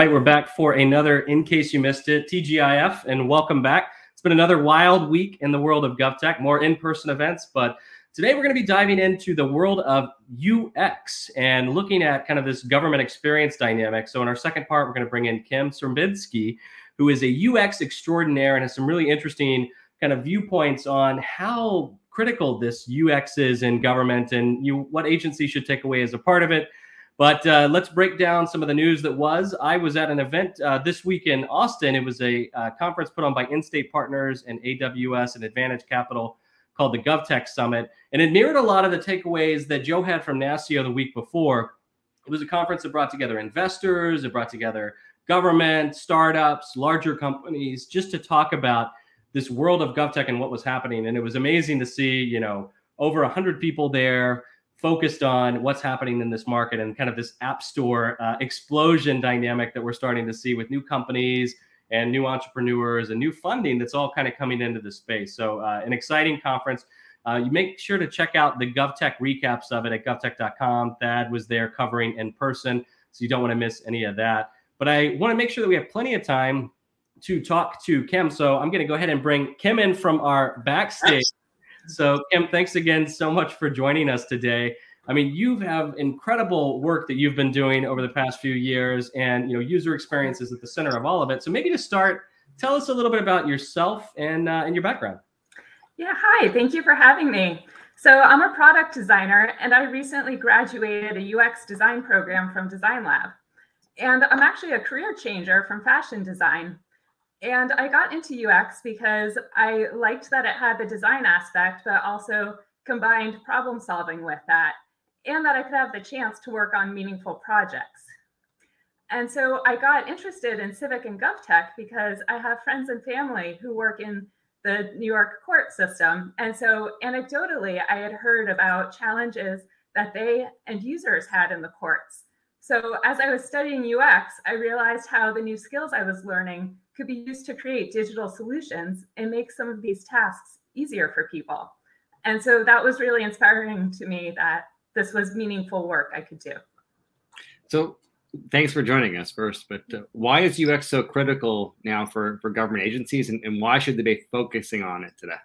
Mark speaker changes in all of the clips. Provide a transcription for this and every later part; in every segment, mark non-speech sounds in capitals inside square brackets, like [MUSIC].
Speaker 1: Right, we're back for another In Case You Missed It, TGIF, and welcome back. It's been another wild week in the world of GovTech, more in person events, but today we're going to be diving into the world of UX and looking at kind of this government experience dynamic. So, in our second part, we're going to bring in Kim Scerbinski, who is a UX extraordinaire and has some really interesting kind of viewpoints on how critical this UX is in government and you what agencies should take away as a part of it but uh, let's break down some of the news that was. I was at an event uh, this week in Austin. It was a uh, conference put on by InState Partners and AWS and Advantage Capital called the GovTech Summit. And it mirrored a lot of the takeaways that Joe had from NASCIO the week before. It was a conference that brought together investors, it brought together government, startups, larger companies, just to talk about this world of GovTech and what was happening. And it was amazing to see, you know, over 100 people there focused on what's happening in this market and kind of this app store uh, explosion dynamic that we're starting to see with new companies and new entrepreneurs and new funding that's all kind of coming into the space. So, uh, an exciting conference. Uh, you make sure to check out the GovTech recaps of it at govtech.com. Thad was there covering in person, so you don't want to miss any of that. But I want to make sure that we have plenty of time to talk to Kim. So I'm going to go ahead and bring Kim in from our backstage so, Kim, thanks again so much for joining us today. I mean, you have incredible work that you've been doing over the past few years, and you know, user experience is at the center of all of it. So, maybe to start, tell us a little bit about yourself and uh, and your background.
Speaker 2: Yeah, hi. Thank you for having me. So, I'm a product designer, and I recently graduated a UX design program from Design Lab. And I'm actually a career changer from fashion design. And I got into UX because I liked that it had the design aspect, but also combined problem solving with that, and that I could have the chance to work on meaningful projects. And so I got interested in civic and GovTech because I have friends and family who work in the New York court system. And so anecdotally, I had heard about challenges that they and users had in the courts. So as I was studying UX, I realized how the new skills I was learning could be used to create digital solutions and make some of these tasks easier for people. And so that was really inspiring to me that this was meaningful work I could do.
Speaker 3: So thanks for joining us first, but uh, why is UX so critical now for, for government agencies and, and why should they be focusing on it today?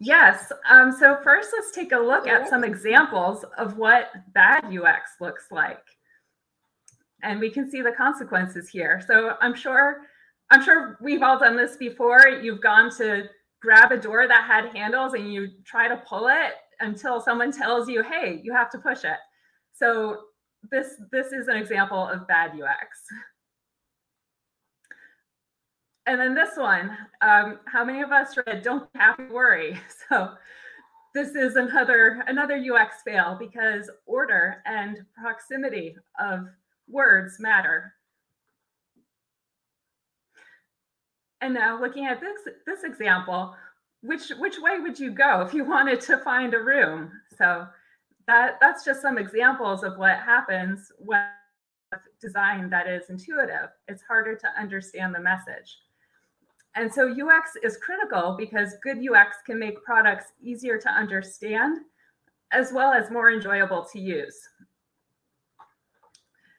Speaker 2: Yes. Um, so first, let's take a look at some examples of what bad UX looks like. And we can see the consequences here. So I'm sure I'm sure we've all done this before. You've gone to grab a door that had handles and you try to pull it until someone tells you, "Hey, you have to push it." So this this is an example of bad UX. And then this one, um, how many of us read "Don't have to worry"? [LAUGHS] So this is another another UX fail because order and proximity of words matter. And now looking at this this example, which which way would you go if you [LAUGHS] wanted to find a room? So that that's just some examples of what happens when design that is intuitive. It's harder to understand the message. And so UX is critical because good UX can make products easier to understand as well as more enjoyable to use.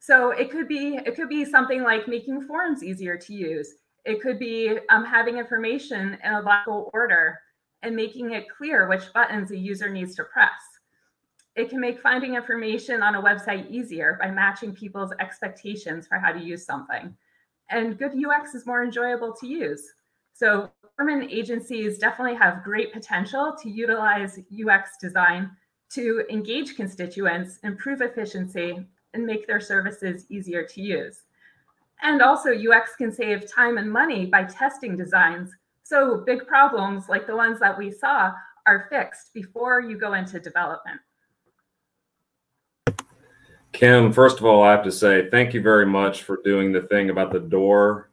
Speaker 2: So it could be it could be something like making forms easier to use. It could be um, having information in a logical order and making it clear which buttons a user needs to press. It can make finding information on a website easier by matching people's expectations for how to use something. And good UX is more enjoyable to use. So, government agencies definitely have great potential to utilize UX design to engage constituents, improve efficiency, and make their services easier to use. And also, UX can save time and money by testing designs. So, big problems like the ones that we saw are fixed before you go into development.
Speaker 4: Kim, first of all, I have to say thank you very much for doing the thing about the door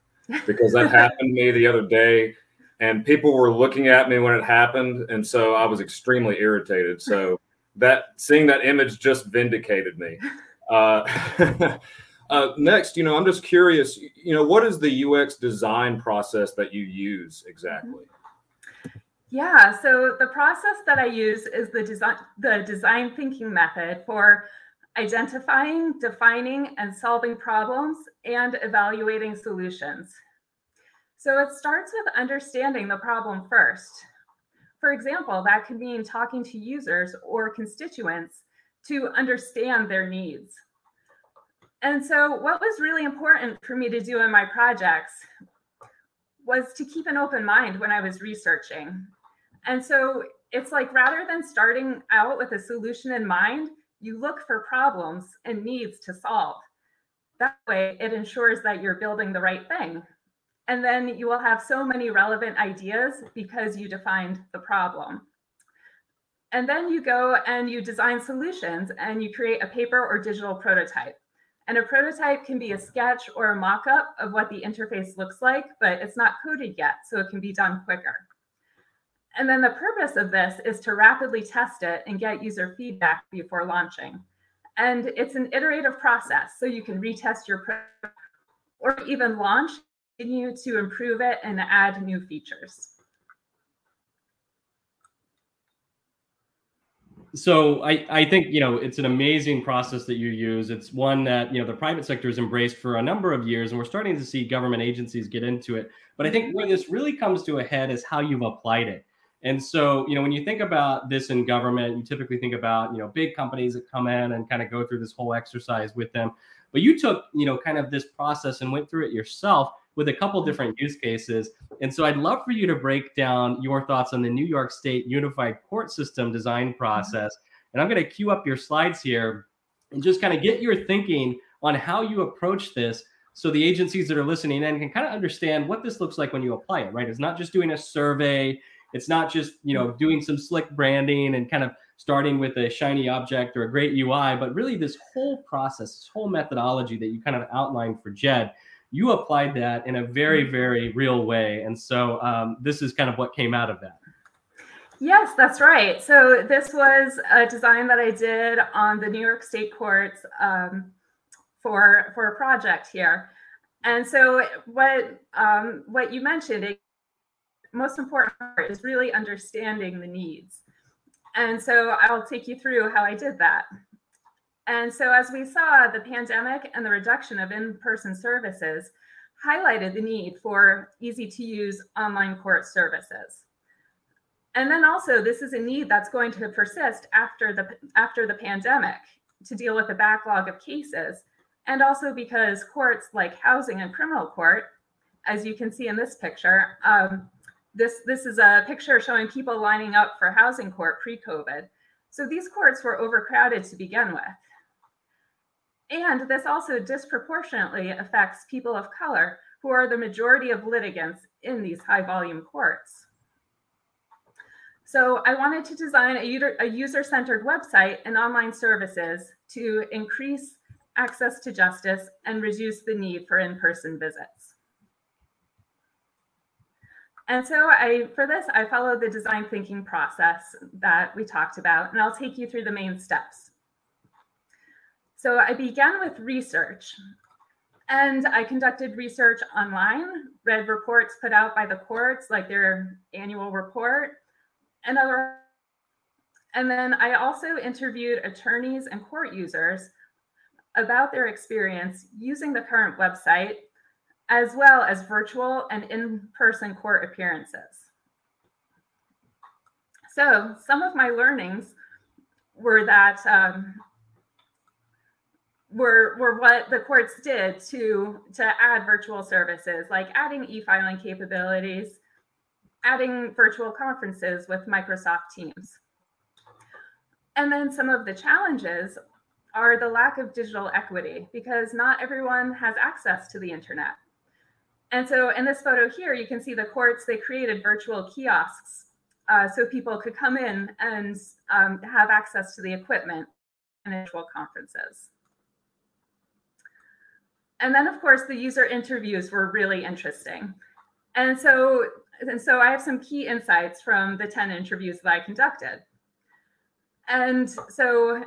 Speaker 4: because that [LAUGHS] happened to me the other day and people were looking at me when it happened. And so I was extremely irritated. So, [LAUGHS] that seeing that image just vindicated me. Uh, [LAUGHS] Uh, next, you know, I'm just curious, you know, what is the UX design process that you use exactly?
Speaker 2: Yeah, so the process that I use is the design the design thinking method for identifying, defining, and solving problems, and evaluating solutions. So it starts with understanding the problem first. For example, that could mean talking to users or constituents to understand their needs. And so, what was really important for me to do in my projects was to keep an open mind when I was researching. And so, it's like rather than starting out with a solution in mind, you look for problems and needs to solve. That way, it ensures that you're building the right thing. And then you will have so many relevant ideas because you defined the problem. And then you go and you design solutions and you create a paper or digital prototype. And a prototype can be a sketch or a mock up of what the interface looks like, but it's not coded yet, so it can be done quicker. And then the purpose of this is to rapidly test it and get user feedback before launching. And it's an iterative process, so you can retest your product or even launch, continue to improve it and add new features.
Speaker 1: So I, I think you know it's an amazing process that you use. It's one that you know the private sector has embraced for a number of years and we're starting to see government agencies get into it. But i think where this really comes to a head is how you've applied it. And so you know when you think about this in government you typically think about you know big companies that come in and kind of go through this whole exercise with them. But you took you know kind of this process and went through it yourself with a couple different use cases. And so I'd love for you to break down your thoughts on the New York State Unified Court System design mm-hmm. process. And I'm going to queue up your slides here and just kind of get your thinking on how you approach this so the agencies that are listening in can kind of understand what this looks like when you apply it, right? It's not just doing a survey, it's not just, you know, doing some slick branding and kind of starting with a shiny object or a great UI, but really this whole process, this whole methodology that you kind of outlined for Jed you applied that in a very, mm-hmm. very real way. And so um, this is kind of what came out of that.
Speaker 2: Yes, that's right. So this was a design that I did on the New York State courts um, for for a project here. And so what um, what you mentioned, it, most important part is really understanding the needs. And so I'll take you through how I did that. And so, as we saw, the pandemic and the reduction of in person services highlighted the need for easy to use online court services. And then also, this is a need that's going to persist after the, after the pandemic to deal with the backlog of cases. And also because courts like housing and criminal court, as you can see in this picture, um, this, this is a picture showing people lining up for housing court pre COVID. So these courts were overcrowded to begin with. And this also disproportionately affects people of color, who are the majority of litigants in these high volume courts. So I wanted to design a user-centered website and online services to increase access to justice and reduce the need for in-person visits. And so I, for this, I followed the design thinking process that we talked about, and I'll take you through the main steps. So I began with research and I conducted research online, read reports put out by the courts, like their annual report, and other. And then I also interviewed attorneys and court users about their experience using the current website, as well as virtual and in person court appearances. So, some of my learnings were that um, were were what the courts did to to add virtual services like adding e-filing capabilities adding virtual conferences with microsoft teams. And then some of the challenges are the lack of digital equity because not everyone has access to the internet. And so in this photo here you can see the courts they created virtual kiosks uh, so people could come in and um, have access to the equipment and virtual conferences and then of course the user interviews were really interesting. And so and so I have some key insights from the 10 interviews that I conducted. And so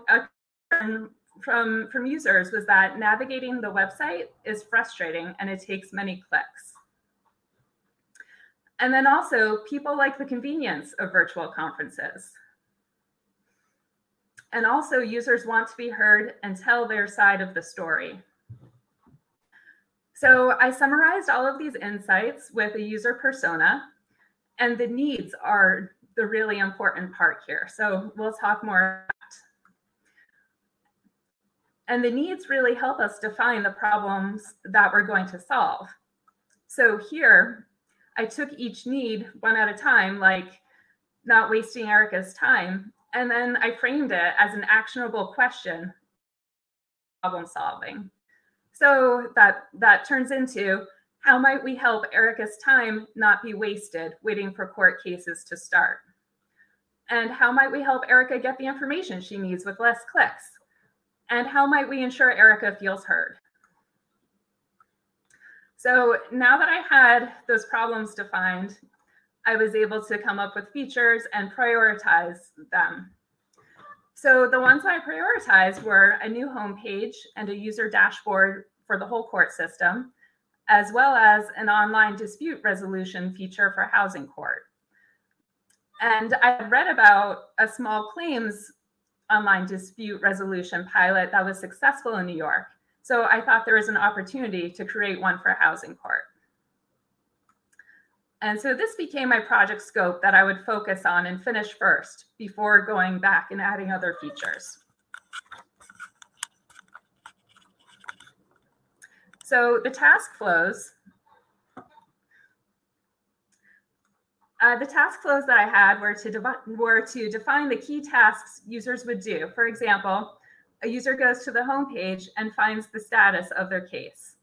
Speaker 2: from from users was that navigating the website is frustrating and it takes many clicks. And then also people like the convenience of virtual conferences. And also users want to be heard and tell their side of the story. So I summarized all of these insights with a user persona and the needs are the really important part here. So we'll talk more and the needs really help us define the problems that we're going to solve. So here, I took each need one at a time, like not wasting Erica's time, and then I framed it as an actionable question, problem solving. So that that turns into how might we help Erica's time not be wasted waiting for court cases to start? And how might we help Erica get the information she needs with less clicks? And how might we ensure Erica feels heard? So now that I had those problems defined, I was able to come up with features and prioritize them. So the ones I prioritized were a new homepage and a user dashboard for the whole court system, as well as an online dispute resolution feature for housing court. And I read about a small claims online dispute resolution pilot that was successful in New York. So I thought there was an opportunity to create one for housing court. And so this became my project scope that I would focus on and finish first before going back and adding other features. So the task flows Uh, the task flows that I had were to, were to define the key tasks users would do. For example, a user goes to the homepage and finds the status of their case.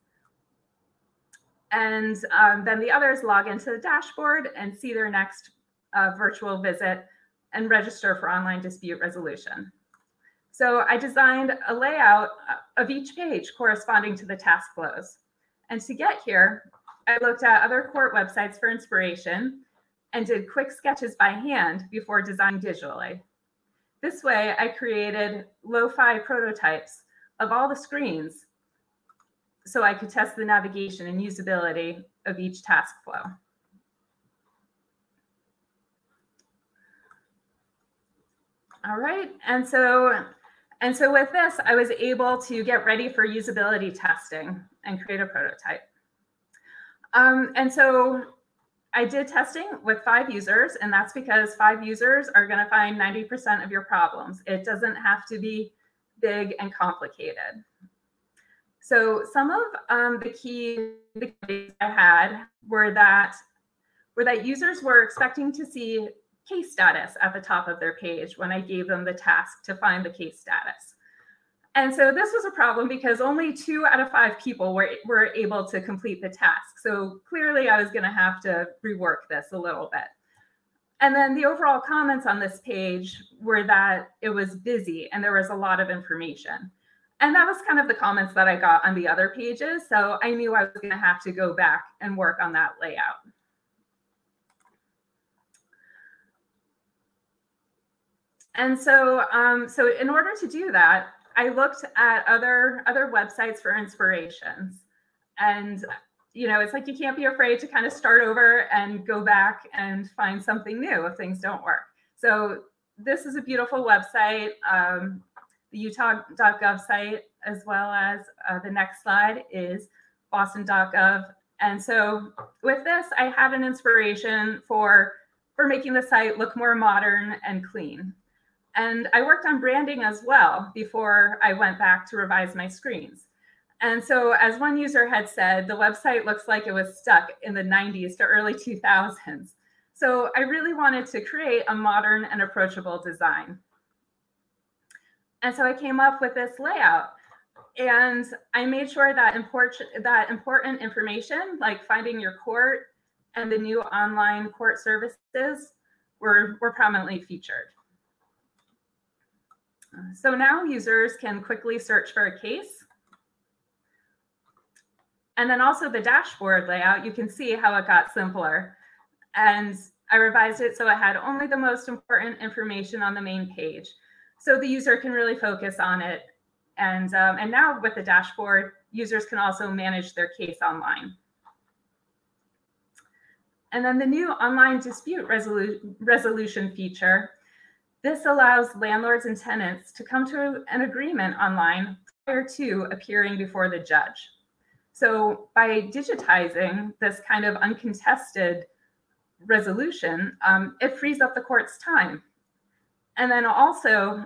Speaker 2: And um, then the others log into the dashboard and see their next uh, virtual visit and register for online dispute resolution. So I designed a layout of each page corresponding to the task flows. And to get here, I looked at other court websites for inspiration and did quick sketches by hand before designing digitally. This way, I created lo-fi prototypes of all the screens so I could test the navigation and usability of each task flow. All right, and so and so with this, I was able to get ready for usability testing and create a prototype. Um, and so I did testing with five users, and that's because five users are going to find 90% of your problems. It doesn't have to be big and complicated. So some of um, the key I had were that were that users were expecting to see case status at the top of their page when I gave them the task to find the case status. And so this was a problem because only two out of five people were, were able to complete the task. So clearly I was going to have to rework this a little bit. And then the overall comments on this page were that it was busy and there was a lot of information. And that was kind of the comments that I got on the other pages. So I knew I was going to have to go back and work on that layout. And so, um, so in order to do that, I looked at other other websites for inspirations, and you know, it's like you can't be afraid to kind of start over and go back and find something new if things don't work. So this is a beautiful website, um, the Utah.gov site, as well as uh, the next slide is Boston.gov. And so with this, I had an inspiration for for making the site look more modern and clean. And I worked on branding as well before I went back to revise my screens. And so, as one user had said, the website looks like it was stuck in the 90s to early 2000s. So, I really wanted to create a modern and approachable design. And so, I came up with this layout. And I made sure that important, that important information, like finding your court and the new online court services, were, were prominently featured. So now users can quickly search for a case. And then also the dashboard layout, you can see how it got simpler. And I revised it so it had only the most important information on the main page. So the user can really focus on it. And, um, and now with the dashboard, users can also manage their case online. And then the new online dispute resolu resolution feature This allows landlords and tenants to come to an agreement online prior to appearing before the judge. So, by digitizing this kind of uncontested resolution, um, it frees up the court's time. And then also,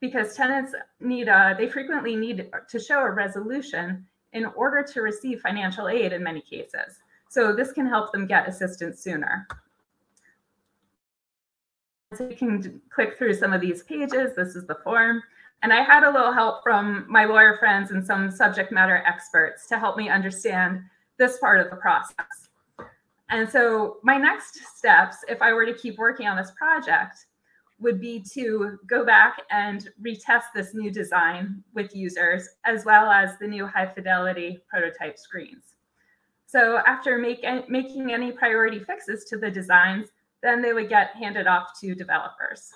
Speaker 2: because tenants need a, they frequently need to show a resolution in order to receive financial aid in many cases. So this can help them get assistance sooner. So you can click through some of these pages. This is the form. And I had a little help from my lawyer friends and some subject matter experts to help me understand this part of the process. And so my next steps, if I were to keep working on this project, would be to go back and retest this new design with users, as well as the new high fidelity prototype screens. So after make, making any priority fixes to the designs, then they would get handed off to developers.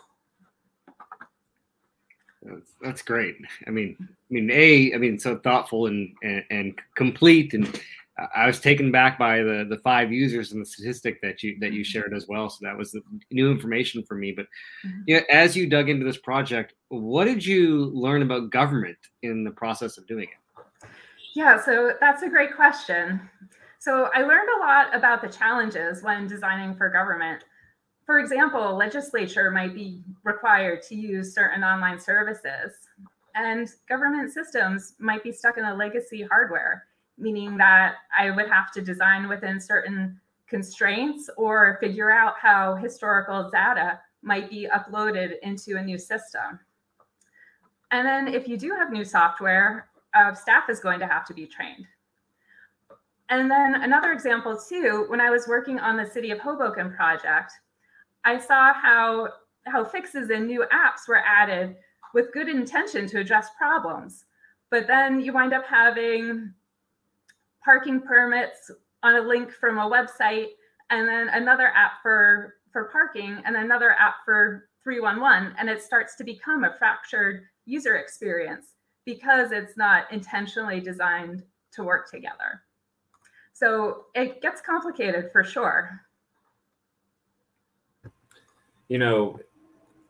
Speaker 3: That's, great. I mean, I mean, a, I mean, so thoughtful and, and, and complete and I was taken back by the the five users and the statistic that you that you mm-hmm. shared as well. So that was new information for me. But mm-hmm. yeah, as you dug into this project, what did you learn about government in the process of doing it?
Speaker 2: Yeah, so that's a great question. So I learned a lot about the challenges when designing for government. For example, legislature might be required to use certain online services, and government systems might be stuck in a legacy hardware meaning that I would have to design within certain constraints or figure out how historical data might be uploaded into a new system. And then if you do have new software, uh, staff is going to have to be trained. And then another example too, when I was working on the City of Hoboken project, I saw how, how fixes and new apps were added with good intention to address problems. But then you wind up having parking permits on a link from a website and then another app for for parking and another app for 311 and it starts to become a fractured user experience because it's not intentionally designed to work together. So it gets complicated for sure.
Speaker 4: You know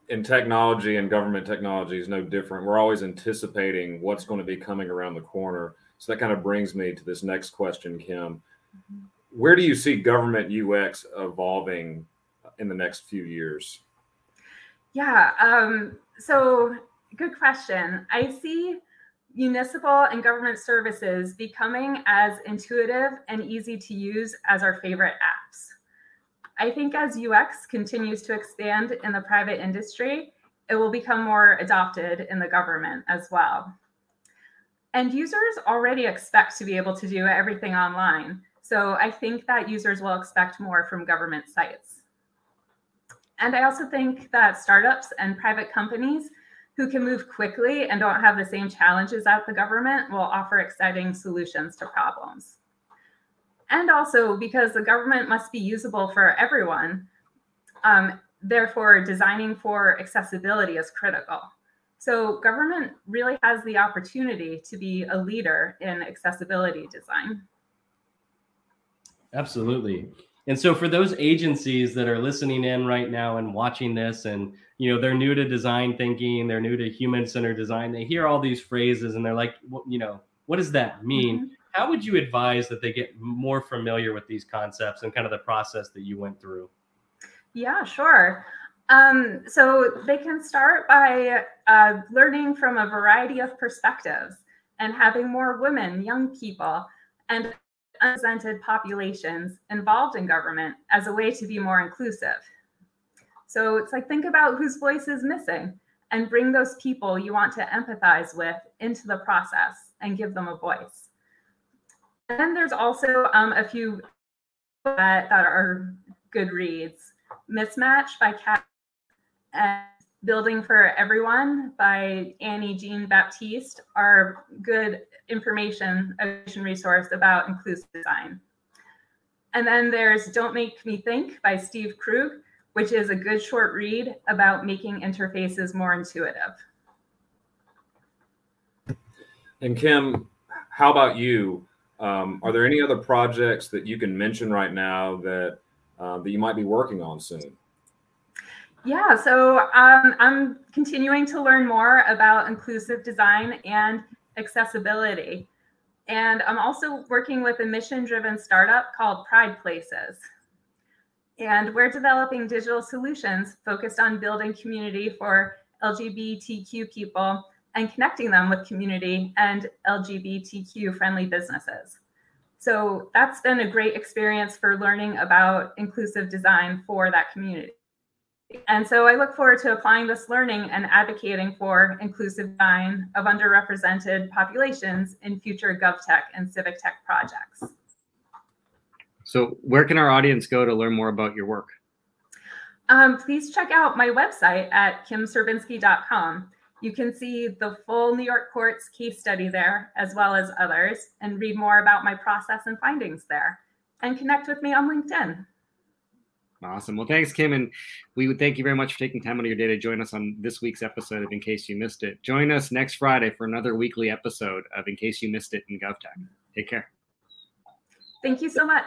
Speaker 4: in technology and government technology is no different. We're always anticipating what's going to be coming around the corner so that kind of brings me to this next question, Kim. Where do you see government UX evolving in the next few years?
Speaker 2: Yeah, um, so good question. I see municipal and government services becoming as intuitive and easy to use as our favorite apps. I think as UX continues to expand in the private industry, it will become more adopted in the government as well. And users already expect to be able to do everything online. So I think that users will expect more from government sites. And I also think that startups and private companies who can move quickly and don't have the same challenges as the government will offer exciting solutions to problems. And also because the government must be usable for everyone, um, therefore designing for accessibility is critical. So government really has the opportunity to be a leader in accessibility design.
Speaker 1: Absolutely. And so for those agencies that are listening in right now and watching this and you know they're new to design thinking, they're new to human centered design, they hear all these phrases and they're like, well, you know, what does that mean? Mm-hmm. How would you advise that they get more familiar with these concepts and kind of the process that you went through?
Speaker 2: Yeah, sure. Um, so they can start by uh, learning from a variety of perspectives and having more women, young people, and unrepresented populations involved in government as a way to be more inclusive. So it's like think about whose voice is missing and bring those people you want to empathize with into the process and give them a voice. And then there's also um, a few that, that are good reads. Mismatch by Kat and Building for Everyone by Annie Jean Baptiste are good information resource about inclusive design. And then there's Don't Make Me Think by Steve Krug, which is a good short read about making interfaces more intuitive.
Speaker 4: And Kim, how about you? Um, are there any other projects that you can mention right now that uh, that you might be working on soon?
Speaker 2: Yeah, so um, I'm continuing to learn more about inclusive design and accessibility. And I'm also working with a mission driven startup called Pride Places. And we're developing digital solutions focused on building community for LGBTQ people and connecting them with community and LGBTQ friendly businesses. So that's been a great experience for learning about inclusive design for that community. And so I look forward to applying this learning and advocating for inclusive design of underrepresented populations in future GovTech and civic tech projects.
Speaker 3: So, where can our audience go to learn more about your work?
Speaker 2: Um, please check out my website at kimscerbinski.com. You can see the full New York Courts case study there, as well as others, and read more about my process and findings there. And connect with me on LinkedIn.
Speaker 3: Awesome. Well, thanks, Kim. And we would thank you very much for taking time out of your day to join us on this week's episode of In Case You Missed It. Join us next Friday for another weekly episode of In Case You Missed It in GovTech. Take care.
Speaker 2: Thank you so much.